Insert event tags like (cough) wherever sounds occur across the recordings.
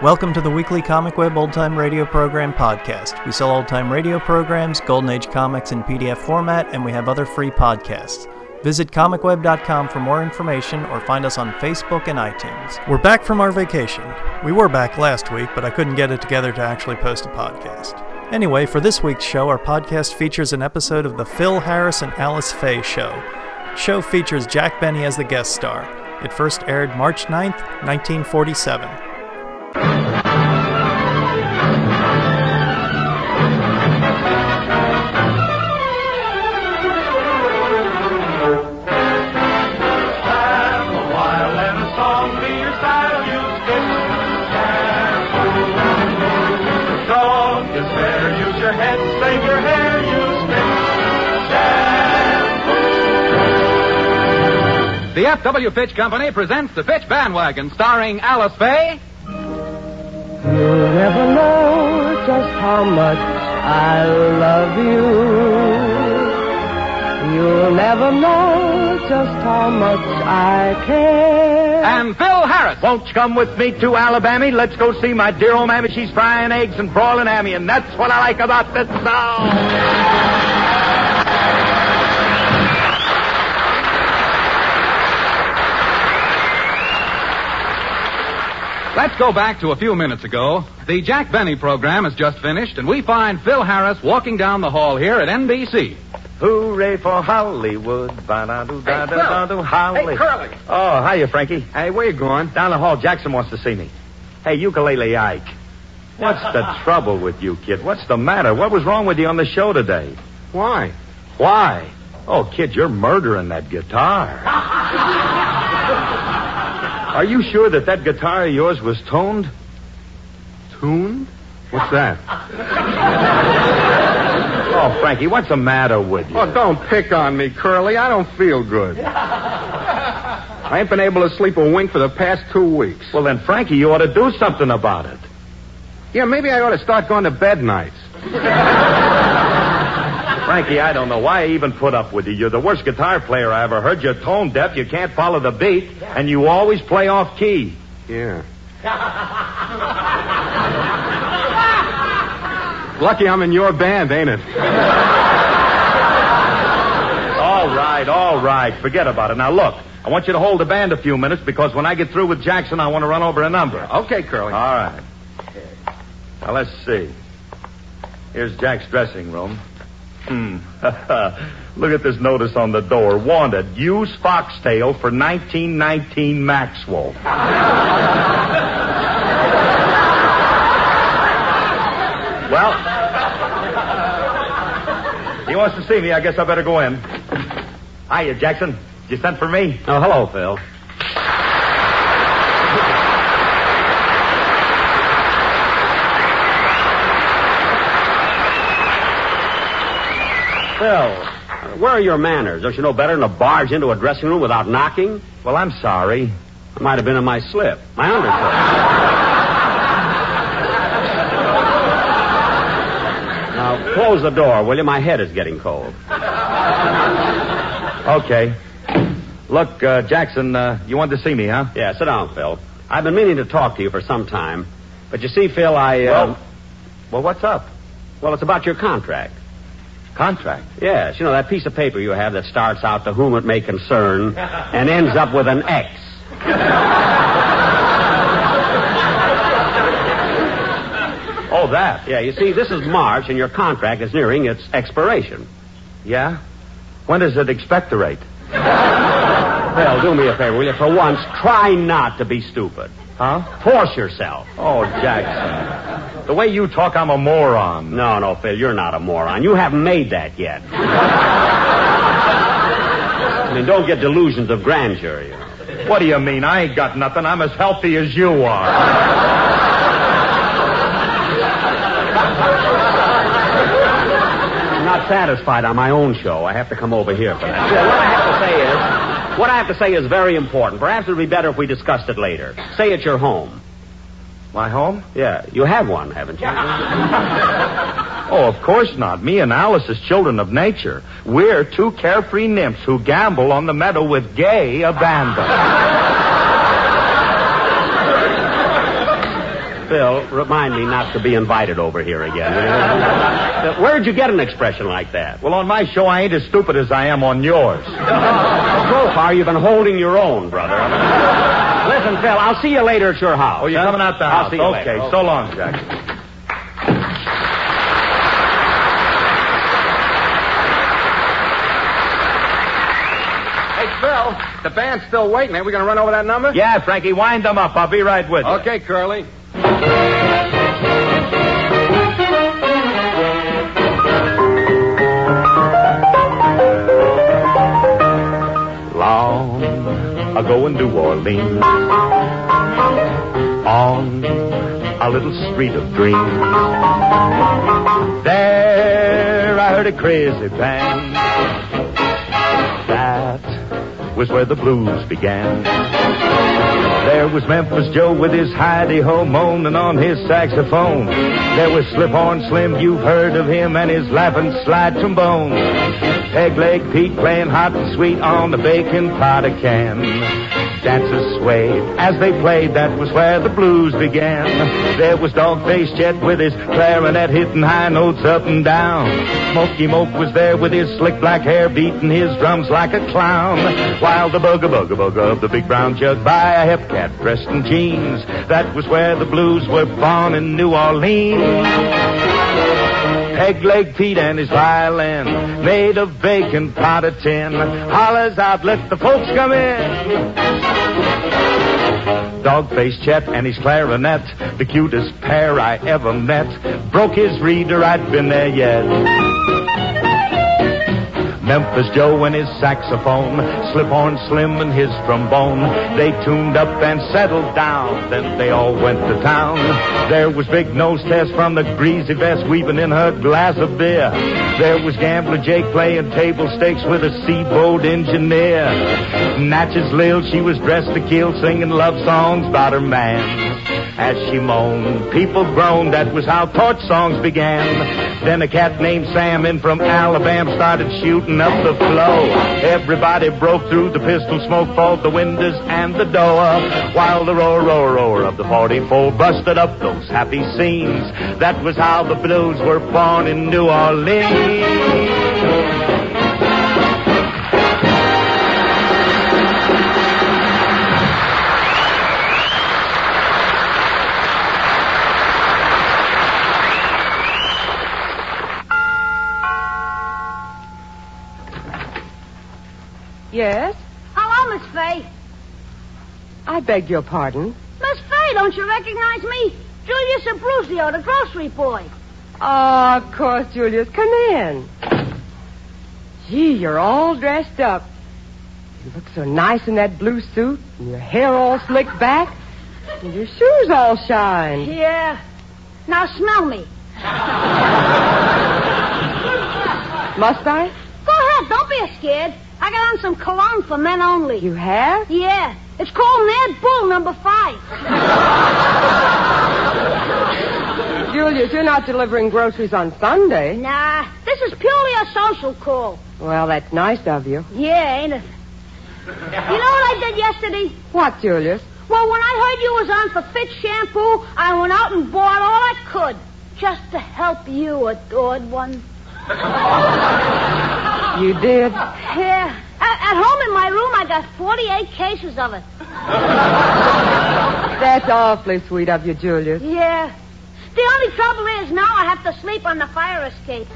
Welcome to the weekly Comic Web Old Time Radio Program podcast. We sell old time radio programs, Golden Age comics in PDF format, and we have other free podcasts. Visit comicweb.com for more information or find us on Facebook and iTunes. We're back from our vacation. We were back last week, but I couldn't get it together to actually post a podcast. Anyway, for this week's show, our podcast features an episode of the Phil Harris and Alice Faye Show. Show features Jack Benny as the guest star. It first aired March 9th, 1947. The F.W. Fitch Company presents The Fitch Bandwagon, starring Alice Faye. You'll never know just how much I love you. You'll never know just how much I care. And Phil Harris. Won't you come with me to Alabama? Let's go see my dear old mammy. She's frying eggs and broiling hammy, and that's what I like about this song. Let's go back to a few minutes ago. The Jack Benny program has just finished, and we find Phil Harris walking down the hall here at NBC. Hooray for Hollywood. Ba-da-do-da-da-da-do, Holly. Hey, Curly. Oh, hiya, Frankie. Hey, where you going? Down the hall, Jackson wants to see me. Hey, ukulele Ike. What's the (laughs) trouble with you, kid? What's the matter? What was wrong with you on the show today? Why? Why? Oh, kid, you're murdering that guitar. (laughs) Are you sure that that guitar of yours was toned? Tuned? What's that? (laughs) Oh, Frankie, what's the matter with you? Oh, don't pick on me, Curly. I don't feel good. (laughs) I ain't been able to sleep a wink for the past two weeks. Well, then, Frankie, you ought to do something about it. Yeah, maybe I ought to start going to bed nights. (laughs) Frankie, I don't know why I even put up with you. You're the worst guitar player I ever heard. You're tone deaf. You can't follow the beat, and you always play off key. Yeah. Lucky I'm in your band, ain't it? All right, all right. Forget about it. Now, look, I want you to hold the band a few minutes because when I get through with Jackson, I want to run over a number. Okay, Curly. All right. Now, let's see. Here's Jack's dressing room. Hmm. (laughs) Look at this notice on the door. Wanted. Use foxtail for 1919 Maxwell. (laughs) well, he wants to see me. I guess I better go in. Hiya, Jackson. You sent for me? Oh, hello, Phil. Phil, where are your manners? Don't you know better than to barge into a dressing room without knocking? Well, I'm sorry. It might have been in my slip, my underslip. now, close the door, will you? My head is getting cold. Okay. Look, uh, Jackson, uh, you wanted to see me, huh? Yeah, sit down, Phil. I've been meaning to talk to you for some time. But you see, Phil, I. Uh, Well, well, what's up? well, it's about your contract. Contract. Yes, you know, that piece of paper you have that starts out to whom it may concern and ends up with an X. Oh, that. Yeah, you see, this is March and your contract is nearing its expiration. Yeah? When does it expectorate? Well, do me a favor, will you? For once, try not to be stupid. Huh? Force yourself. Oh, Jackson. The way you talk, I'm a moron. No, no, Phil, you're not a moron. You haven't made that yet. I mean, don't get delusions of grandeur. You know. What do you mean? I ain't got nothing. I'm as healthy as you are. I'm not satisfied on my own show. I have to come over here for that. Phil, what I have to say is, what I have to say is very important. Perhaps it would be better if we discussed it later. Say at your home. My home? Yeah, you have one, haven't you? (laughs) Oh, of course not. Me and Alice is children of nature. We're two carefree nymphs who gamble on the meadow with gay abandon. Phil, remind me not to be invited over here again. Where'd you get an expression like that? Well, on my show, I ain't as stupid as I am on yours. (laughs) So far, you've been holding your own, brother. Listen, Phil, I'll see you later at your house. Oh, you're coming out the I'll house. see you okay, later. so long, Jack. Hey, Phil, the band's still waiting. Ain't we going to run over that number? Yeah, Frankie, wind them up. I'll be right with you. Okay, Curly. Ago in New Orleans, on a little street of dreams, there I heard a crazy band. That was where the blues began. There was Memphis Joe with his hidey ho moaning on his saxophone. There was Slip-On Slim, you've heard of him, and his laughing slide trombone. Peg Leg Pete playing hot and sweet on the bacon powder can. Dancers swayed as they played, that was where the blues began. There was Dog-Faced Chet with his clarinet hitting high notes up and down. Smokey Moke was there with his slick black hair beating his drums like a clown. While the booga booga booga of the big brown jug by a hep cat dressed in jeans. That was where the blues were born in New Orleans. Peg leg Pete and his violin, made of bacon powder tin, hollers out, let the folks come in. Dog-faced Chet and his clarinet, the cutest pair I ever met, broke his reader, I'd been there yet. Memphis Joe and his saxophone, Slip-On Slim and his trombone. They tuned up and settled down, then they all went to town. There was Big Nose Tess from the greasy vest weeping in her glass of beer. There was Gambler Jake playing table stakes with a seaboat engineer. Natchez Lil, she was dressed to kill, singing love songs about her man. As she moaned, people groaned, that was how torch songs began. Then a cat named Sam in from Alabama started shooting up the flow. Everybody broke through the pistol smoke, fought the windows and the door, while the roar, roar, roar of the 44 busted up those happy scenes. That was how the blues were born in New Orleans. I beg your pardon. Miss Faye, don't you recognize me? Julius Abruzio, the grocery boy. Oh, of course, Julius. Come in. Gee, you're all dressed up. You look so nice in that blue suit, and your hair all slicked back, and your shoes all shine. Yeah. Now smell me. Must I? Go ahead, don't be scared. I got on some cologne for men only. You have? Yeah. It's called Mad Bull number five. Julius, you're not delivering groceries on Sunday. Nah, this is purely a social call. Well, that's nice of you. Yeah, ain't it? You know what I did yesterday? What, Julius? Well, when I heard you was on for Fitch shampoo, I went out and bought all I could just to help you, adored one. (laughs) You did? Yeah. At, at home in my room, I got 48 cases of it. That's awfully sweet of you, Julius. Yeah. The only trouble is now I have to sleep on the fire escape.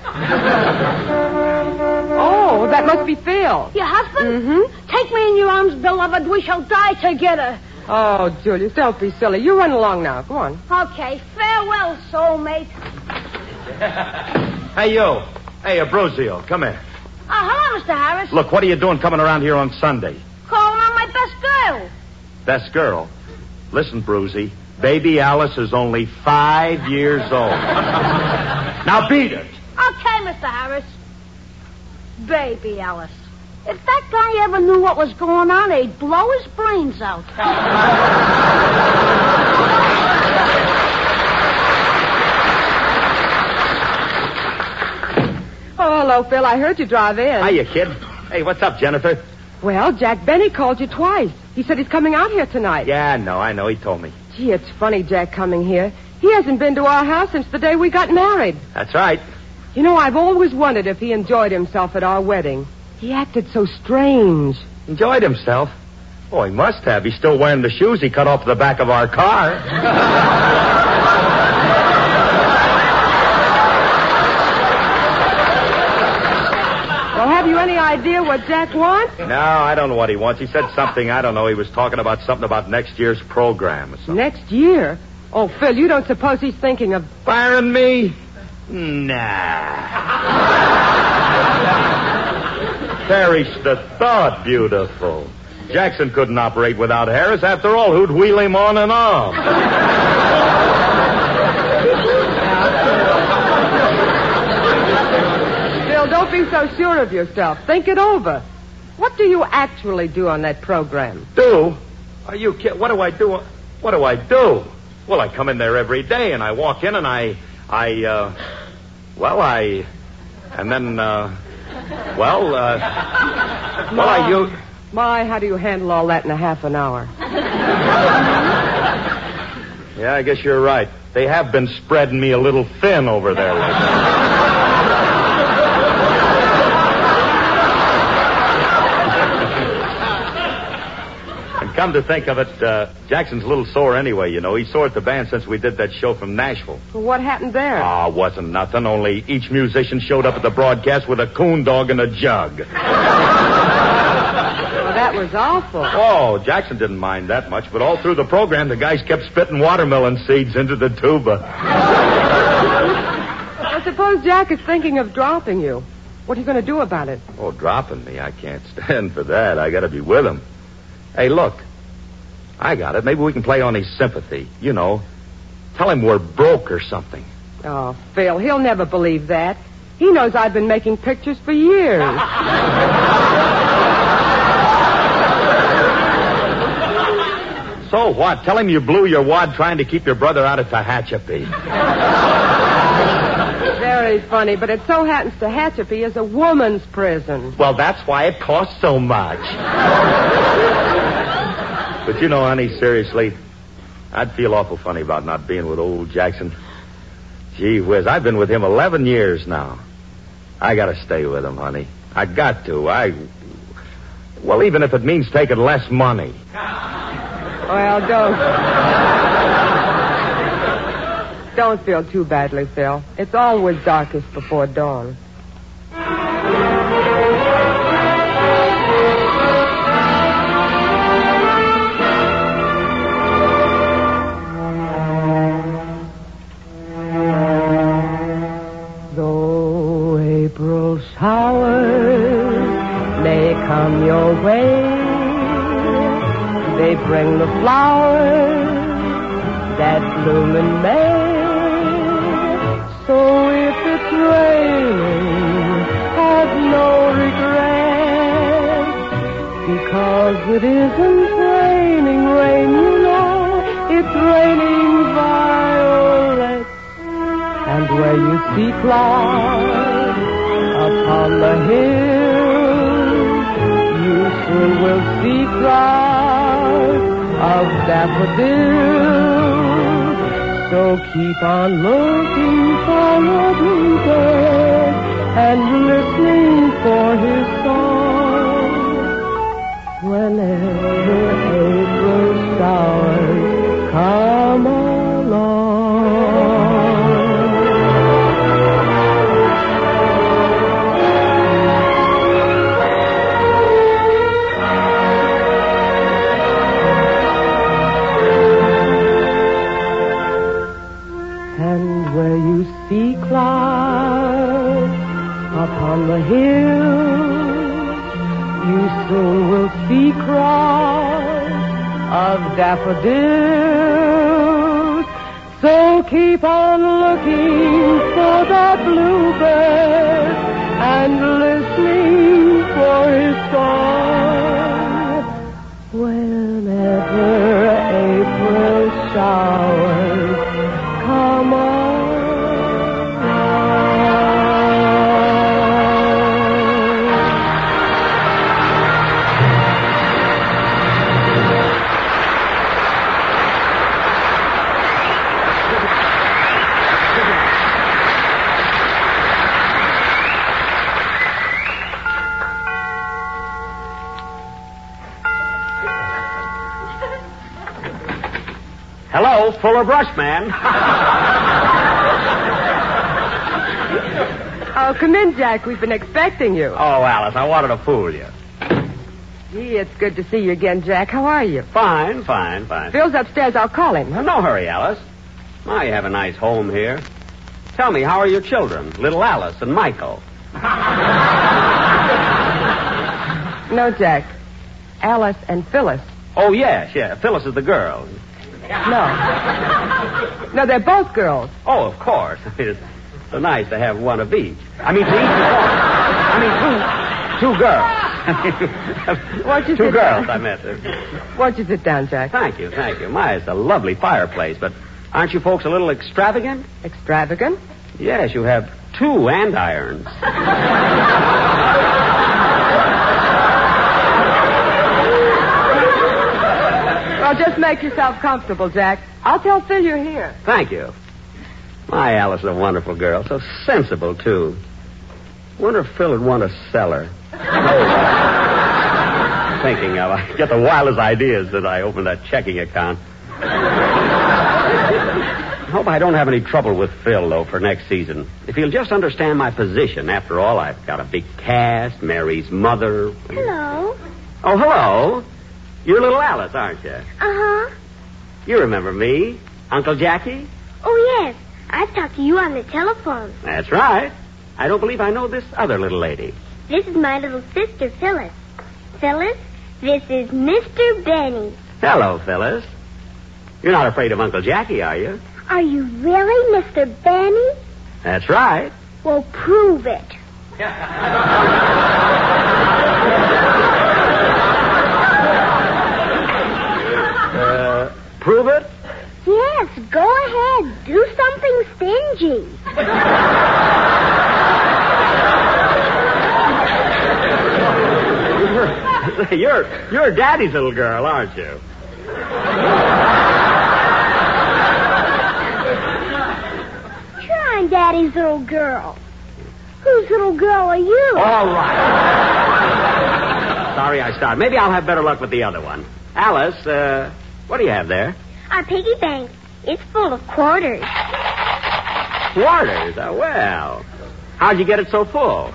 Oh, that must be Phil. Your husband? Mm-hmm. Take me in your arms, beloved. We shall die together. Oh, Julius, don't be silly. You run along now. Go on. Okay. Farewell, soulmate. Hey, you. Hey, Abruzio, come here. Uh-huh, Hello, Mr. Harris. Look, what are you doing coming around here on Sunday? Calling on my best girl. Best girl. Listen, Bruzy. Baby Alice is only five years old. now beat it. Okay, Mr. Harris. Baby Alice. If that guy ever knew what was going on, he'd blow his brains out. (laughs) Oh, hello, Phil. I heard you drive in. Hiya, kid. Hey, what's up, Jennifer? Well, Jack Benny called you twice. He said he's coming out here tonight. Yeah, I know, I know. He told me. Gee, it's funny, Jack coming here. He hasn't been to our house since the day we got married. That's right. You know, I've always wondered if he enjoyed himself at our wedding. He acted so strange. Enjoyed himself. Oh, he must have. He's still wearing the shoes he cut off the back of our car. (laughs) Well, have you any idea what Jack wants? no, I don't know what he wants. He said something, I don't know. He was talking about something about next year's program or something. Next year? Oh, Phil, you don't suppose he's thinking of. Firing me? Nah. Perish the thought, beautiful. Jackson couldn't operate without Harris. After all, who'd wheel him on and off? Phil, don't be so sure of yourself. Think it over. What do you actually do on that program? Do? Are you kidding? What do I do? What do I do? Well, I come in there every day and I walk in and I, I, uh, well, I, and then, uh, well, uh, well, I My- you. My, how do you handle all that in a half an hour? Yeah, I guess you're right. They have been spreading me a little thin over there. lately. Come to think of it, uh, Jackson's a little sore anyway, you know. He's sore at the band since we did that show from Nashville. Well, what happened there? Ah, wasn't nothing. Only each musician showed up at the broadcast with a coon dog and a jug. Well, that was awful. Oh, Jackson didn't mind that much, but all through the program, the guys kept spitting watermelon seeds into the tuba. I suppose Jack is thinking of dropping you. What are you going to do about it? Oh, dropping me. I can't (laughs) stand for that. I gotta be with him. Hey, look. I got it. Maybe we can play on his sympathy. You know. Tell him we're broke or something. Oh, Phil, he'll never believe that. He knows I've been making pictures for years. (laughs) So what? Tell him you blew your wad trying to keep your brother out of Tehachapi. Very funny, but it so happens Tehachapi is a woman's prison. Well, that's why it costs so much. (laughs) but you know, honey, seriously, I'd feel awful funny about not being with old Jackson. Gee whiz, I've been with him 11 years now. I gotta stay with him, honey. I got to. I. Well, even if it means taking less money. Well, don't. don't feel too badly, Phil. It's always darkest before dawn. May come your way, they bring the flowers that bloom in May. So if it's raining, have no regret, because it isn't raining rain, you know, it's raining violets. And where you see clouds upon the hill, you soon will see crowds of daffodils. So keep on looking for to bird and listening for his song. Whenever April showers come along. Hello, of Brush Man. (laughs) Oh, come in, Jack. We've been expecting you. oh, Alice, I wanted to fool you. Gee, it's good to see you again, Jack. How are you? Fine, fine, fine. Phil's upstairs. I'll call him. No hurry, Alice. Now you have a nice home here. Tell me, how are your children? Little Alice and Michael. (laughs) No, Jack. Alice and Phyllis. Oh, yes, yeah. Phyllis is the girl. No. No, they're both girls. Oh, of course. It's so nice to have one of each. I mean, to each. I mean, two, two girls. (laughs) Won't you two sit girls, down? I meant. Won't you sit down, Jack? Thank you, thank you. My, it's a lovely fireplace, but aren't you folks a little extravagant? Extravagant? Yes, you have two andirons. (laughs) Well, just make yourself comfortable, Jack. I'll tell Phil you're here. Thank you. My Alice is a wonderful girl. So sensible, too. Wonder if Phil would want to sell her. (laughs) Thinking of, I get the wildest ideas as I open that checking account. I hope I don't have any trouble with Phil, though, for next season. If he'll just understand my position. After all, I've got a big cast, Mary's mother. Hello. Oh, hello. You're little Alice, aren't you? Uh-huh. You remember me, Uncle Jackie? Oh, yes. I've talked to you on the telephone. That's right. I don't believe I know this other little lady. This is my little sister, Phyllis. Phyllis, this is Mr. Benny. Hello, Phyllis. You're not afraid of Uncle Jackie, are you? Are you really Mr. Benny? That's right. Well, prove it. (laughs) Uh, prove it? Yes, go ahead. Do something stingy. (laughs) you're you're Daddy's little girl, aren't you? Sure, I'm Daddy's little girl. Whose little girl are you? All right. Sorry I started. Maybe I'll have better luck with the other one. Alice, uh, what do you have there? Our piggy bank. It's full of quarters. Quarters. Oh, well. How'd you get it so full?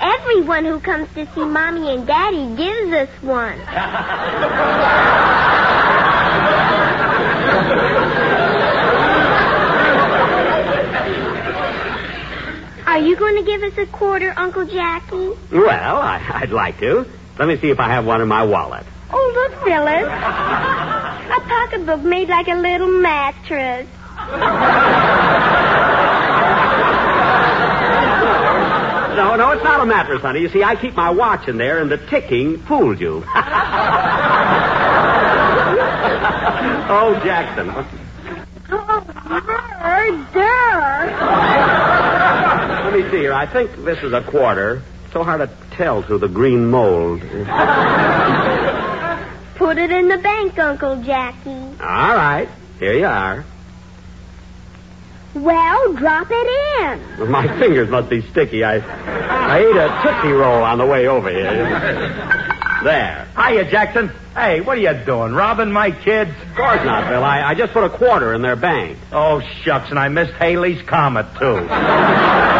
Everyone who comes to see Mommy and Daddy gives us one. Are you going to give us a quarter, Uncle Jackie? Well, I, I'd like to. Let me see if I have one in my wallet. Oh, look, Phyllis. A pocketbook made like a little mattress. No, no, it's not a mattress, honey. You see, I keep my watch in there, and the ticking fooled you. (laughs) oh, Jackson. Oh, murder. Let me see here. I think this is a quarter. So hard to tell through the green mold. Put it in the bank, Uncle Jackie. All right. Here you are. Well, drop it in. (laughs) My fingers must be sticky. I, I ate a Tootsie Roll on the way over here. There. Hiya, Jackson. Hey, what are you doing? Robbing my kids? Of course not, Bill. I, I just put a quarter in their bank. Oh, shucks, and I missed Halley's Comet, too. (laughs)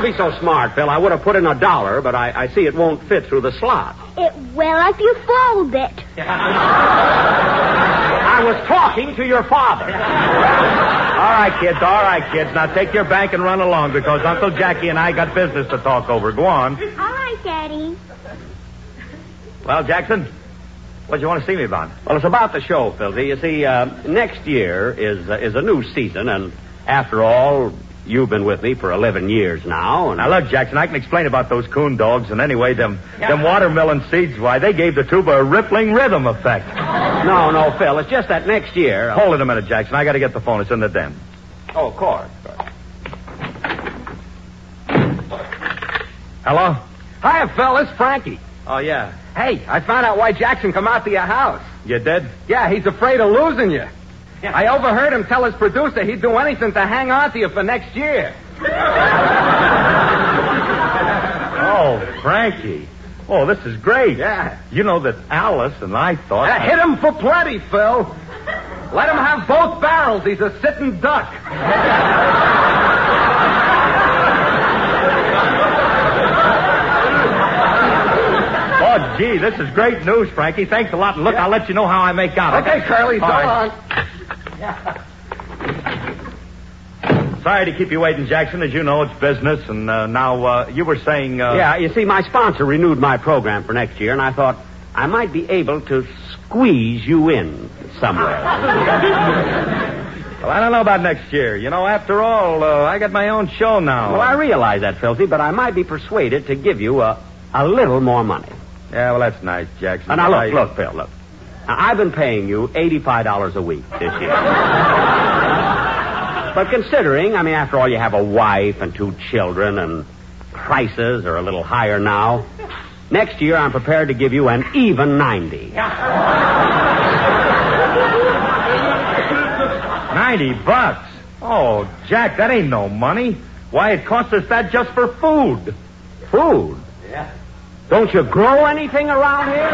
Don't, don't be so smart, Bill. I would have put in a dollar, but I, I see it won't fit through the slot. It will if you fold it. I was talking to your father. All right, kids, all right, kids. Now take your bank and run along because Uncle Jackie and I got business to talk over. Go on. All right, Daddy. Well, Jackson, what do you want to see me about? Well, it's about the show, Philzy. You see, uh, next year is uh, is a new season, and after all, you've been with me for 11 years now. And Now, look, Jackson, I can explain about those coon dogs, and anyway, them them watermelon seeds, why, they gave the tuba a rippling rhythm effect. No, no, Phil. It's just that next year. Uh, Hold it a minute, Jackson. I got to get the phone. It's in the den. Oh, of course. Hello? Hiya, Phil. It's Frankie. Oh, yeah. Hey, I found out why Jackson come out to your house. You did? Yeah, he's afraid of losing you. I overheard him tell his producer he'd do anything to hang on to you for next year. (laughs) Oh, Frankie. Oh, this is great. Yeah. You know that Alice and I thought. Uh, hit him for plenty, Phil. Let him have both barrels. He's a sitting duck. Oh, gee, this is great news, Frankie. Thanks a lot. And look, I'll let you know how I make out. Okay, Curly, so right. long. (laughs) Sorry to keep you waiting, Jackson. As you know, it's business. And uh, now, uh, you were saying. Uh, Yeah, you see, my sponsor renewed my program for next year, and I thought I might be able to squeeze you in somewhere. (laughs) Well, I don't know about next year. You know, after all, uh, I got my own show now. well, I realize that, Filthy, but I might be persuaded to give you a, a little more money. Yeah, well, that's nice, Jackson. Uh, now, I- look, look, Phil, look. Now, I've been paying you $85 a week this year. but considering, I mean, after all, you have a wife and two children, and prices are a little higher now, next year I'm prepared to give you an even 90. 90 bucks. Oh, Jack, that ain't no money. Why, it costs us that just for food. Food? Yeah. Don't you grow anything around here?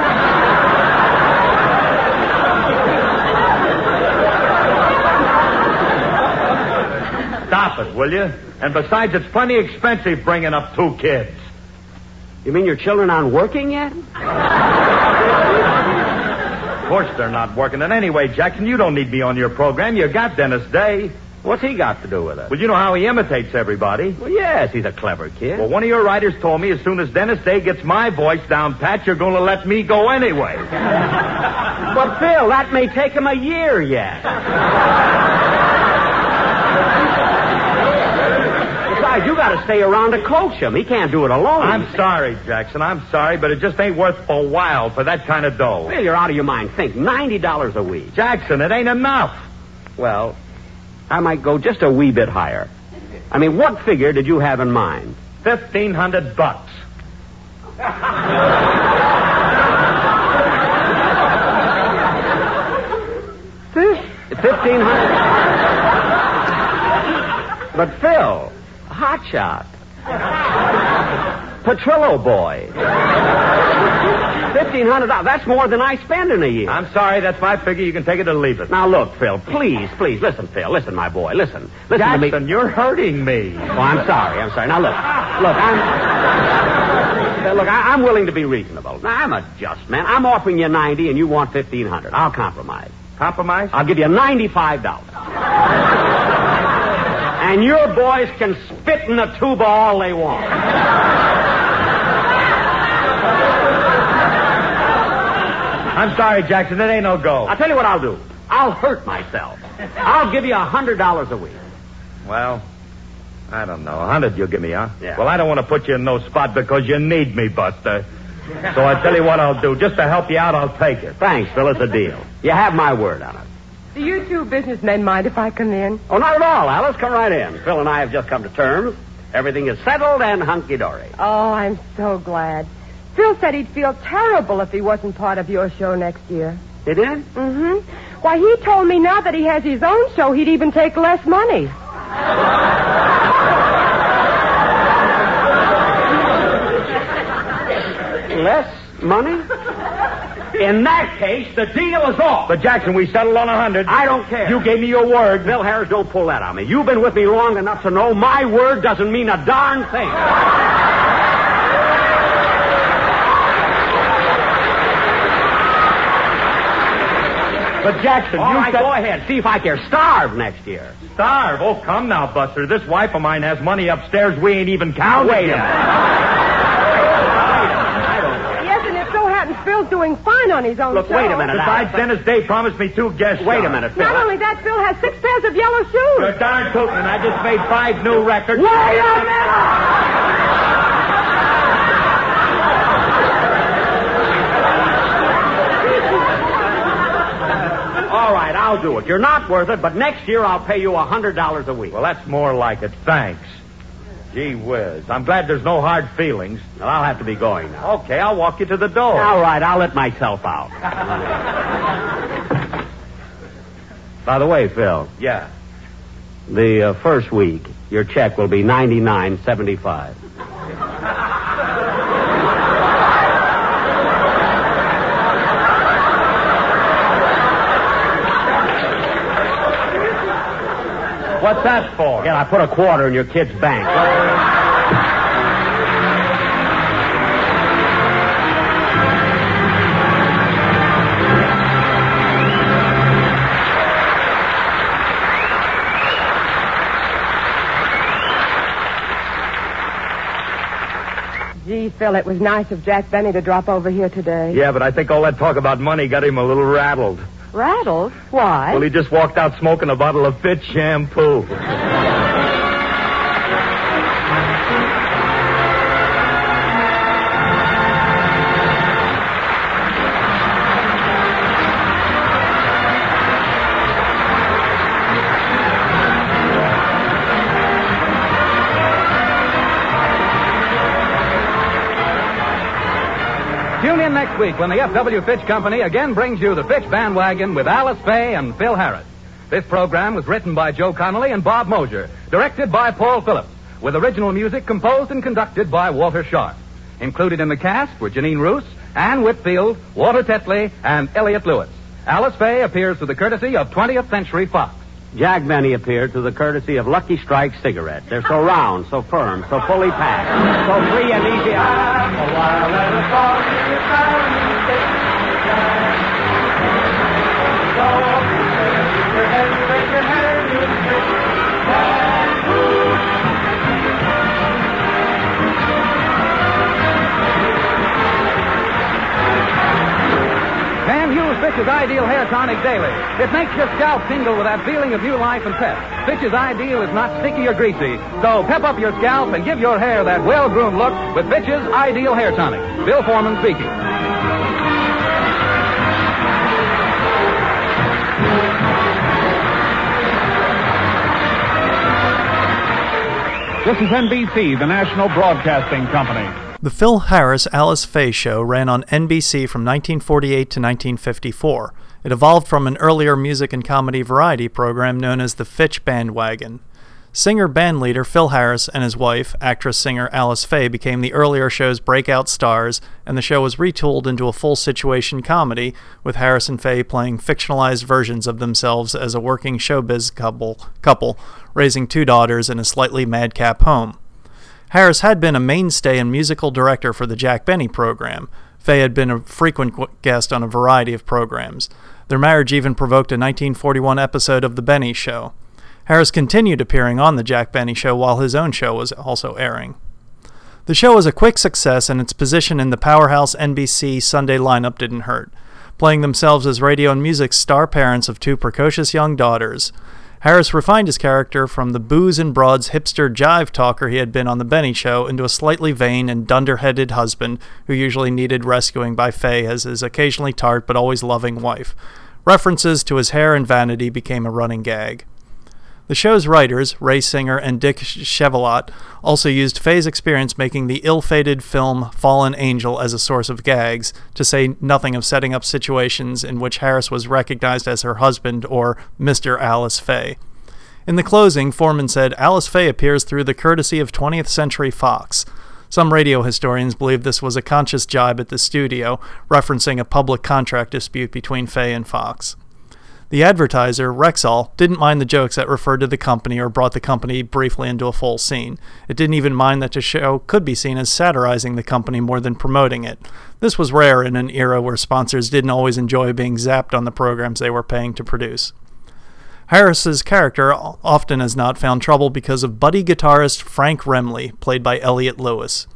Stop it, will you? And besides, it's plenty expensive bringing up two kids. You mean your children aren't working yet? Of course they're not working. And anyway, Jackson, you don't need me on your program. You got Dennis Day. What's he got to do with it? Well, you know how he imitates everybody. Well, yes, he's a clever kid. Well, one of your writers told me as soon as Dennis Day gets my voice down pat, you're going to let me go anyway. (laughs) But, Phil, that may take him a year yet. Besides, you got to stay around to coach him. He can't do it alone. I'm sorry, Jackson. I'm sorry, but it just ain't worth a while for that kind of dough. Phil, you're out of your mind. Think, $90 a week. Jackson, it ain't enough. Well, I might go just a wee bit higher. I mean, what figure did you have in mind? Fifteen hundred bucks. Fifteen hundred. but Phil, hot shot, Petrillo boy. Fifteen hundred dollars. That's more than I spend in a year. I'm sorry, that's my figure. You can take it or leave it. Now look, Phil, please, please, listen, Phil, listen, my boy, listen, listen to me. You're hurting me. Oh, I'm sorry, I'm sorry. Now look, look, I'm. (laughs) Look, I, I'm willing to be reasonable. Now, I'm a just man. I'm offering you ninety, and you want fifteen hundred. I'll compromise. Compromise? I'll give you ninety-five dollars. And your boys can spit in the tuba all they want. I'm sorry, Jackson. It ain't no go. I'll tell you what I'll do. I'll hurt myself. I'll give you a hundred dollars a week. Well, I don't know. A hundred you'll give me, huh? Yeah. Well, I don't want to put you in no spot because you need me, Buster. So I tell you what I'll do. Just to help you out, I'll take it. Thanks, Phil. It's a deal. You have my word on it. Do you two businessmen mind if I come in? Oh, not at all, Alice. Come right in. Phil and I have just come to terms. Everything is settled and hunky dory. Oh, I'm so glad. Phil said he'd feel terrible if he wasn't part of your show next year. You did? Mm-hmm. Why, he told me now that he has his own show, he'd even take less money. Less money? In that case, the deal is off. But Jackson, we settled on a hundred. I don't care. You gave me your word. Bill Harris, don't pull that on me. You've been with me long enough to know my word doesn't mean a darn thing. But Jackson, All you right, said go ahead. See if I care. Starve next year. starve. Oh, come now, Buster. This wife of mine has money upstairs we ain't even counted Wait a minute. Yes, and it so happens Phil's doing fine on his own Look, show. wait a minute. Besides, Dennis Day promised me two guest Wait a minute, Phil. Not only that, Phil has six pairs of yellow shoes. You're darn tootin'. I just made five new records. Wait a minute! All right, I'll do it. You're not worth it, but next year I'll pay you a hundred dollars a week. Well, that's more like it. Thanks. Gee whiz. I'm glad there's no hard feelings. Well, I'll have to be going now. Okay, I'll walk you to the door. All right, I'll let myself out. By the way, Phil, Yeah. the uh, first week your check will be ninety nine seventy five. What's that for? Yeah, I put a quarter in your kid's bank. Gee, Phil, it was nice of Jack Benny to drop over here today. Yeah, but I think all that talk about money got him a little rattled. Rattled? Why? Well, he just walked out smoking a bottle of Fitch shampoo. Tune in next week when the F.W. Fitch Company again brings you the Fitch Bandwagon with Alice Faye and Phil Harris. This program was written by Joe Connelly and Bob Mosher, directed by Paul Phillips, with original music composed and conducted by Walter Scharf. Included in the cast were Janine Roose, Ann Whitfield, Walter Tetley, and Elliot Lewis. Alice Faye appears through the courtesy of 20th Century Fox. Jack Benny appeared through the courtesy of Lucky Strike cigarettes. They're so round, so firm, so fully packed, so free and easy. Fitch's Ideal Hair Tonic daily. It makes your scalp tingle with that feeling of new life and pep. Fitch's Ideal is not sticky or greasy, so pep up your scalp and give your hair that well-groomed look with Fitch's Ideal Hair Tonic. Bill Forman speaking. This is NBC, the national broadcasting company. The Phil Harris Alice Faye Show ran on NBC from 1948 to 1954. It evolved from an earlier music and comedy variety program known as the Fitch Bandwagon. Singer bandleader Phil Harris and his wife, actress singer Alice Faye, became the earlier show's breakout stars, and the show was retooled into a full situation comedy, with Harris and Faye playing fictionalized versions of themselves as a working showbiz couple, couple raising two daughters in a slightly madcap home. Harris had been a mainstay and musical director for the Jack Benny program. Faye had been a frequent guest on a variety of programs. Their marriage even provoked a 1941 episode of The Benny Show. Harris continued appearing on The Jack Benny Show while his own show was also airing. The show was a quick success, and its position in the powerhouse NBC Sunday lineup didn't hurt, playing themselves as radio and music star parents of two precocious young daughters. Harris refined his character from the booze and broads hipster jive talker he had been on The Benny Show into a slightly vain and dunder-headed husband who usually needed rescuing by Faye as his occasionally tart but always loving wife. References to his hair and vanity became a running gag. The show's writers, Ray Singer and Dick Chevillat, also used Faye's experience making the ill-fated film Fallen Angel as a source of gags, to say nothing of setting up situations in which Harris was recognized as her husband or Mr. Alice Faye. In the closing, Forman said, Alice Faye appears through the courtesy of 20th Century Fox. Some radio historians believe this was a conscious jibe at the studio, referencing a public contract dispute between Faye and Fox. The advertiser, Rexall, didn't mind the jokes that referred to the company or brought the company briefly into a full scene. It didn't even mind that the show could be seen as satirizing the company more than promoting it. This was rare in an era where sponsors didn't always enjoy being zapped on the programs they were paying to produce. Harris's character often has not found trouble because of buddy guitarist Frank Remley, played by Elliot Lewis.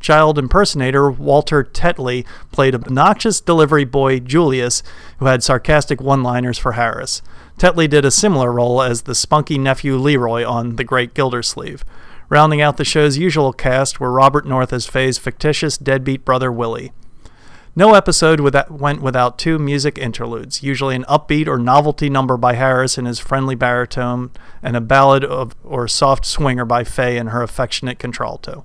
Child impersonator Walter Tetley played obnoxious delivery boy Julius, who had sarcastic one liners for Harris. Tetley did a similar role as the spunky nephew Leroy on The Great Gildersleeve. Rounding out the show's usual cast were Robert North as Faye's fictitious deadbeat brother Willie. No episode without, went without two music interludes, usually an upbeat or novelty number by Harris in his friendly baritone, and a ballad of, or soft swinger by Faye in her affectionate contralto.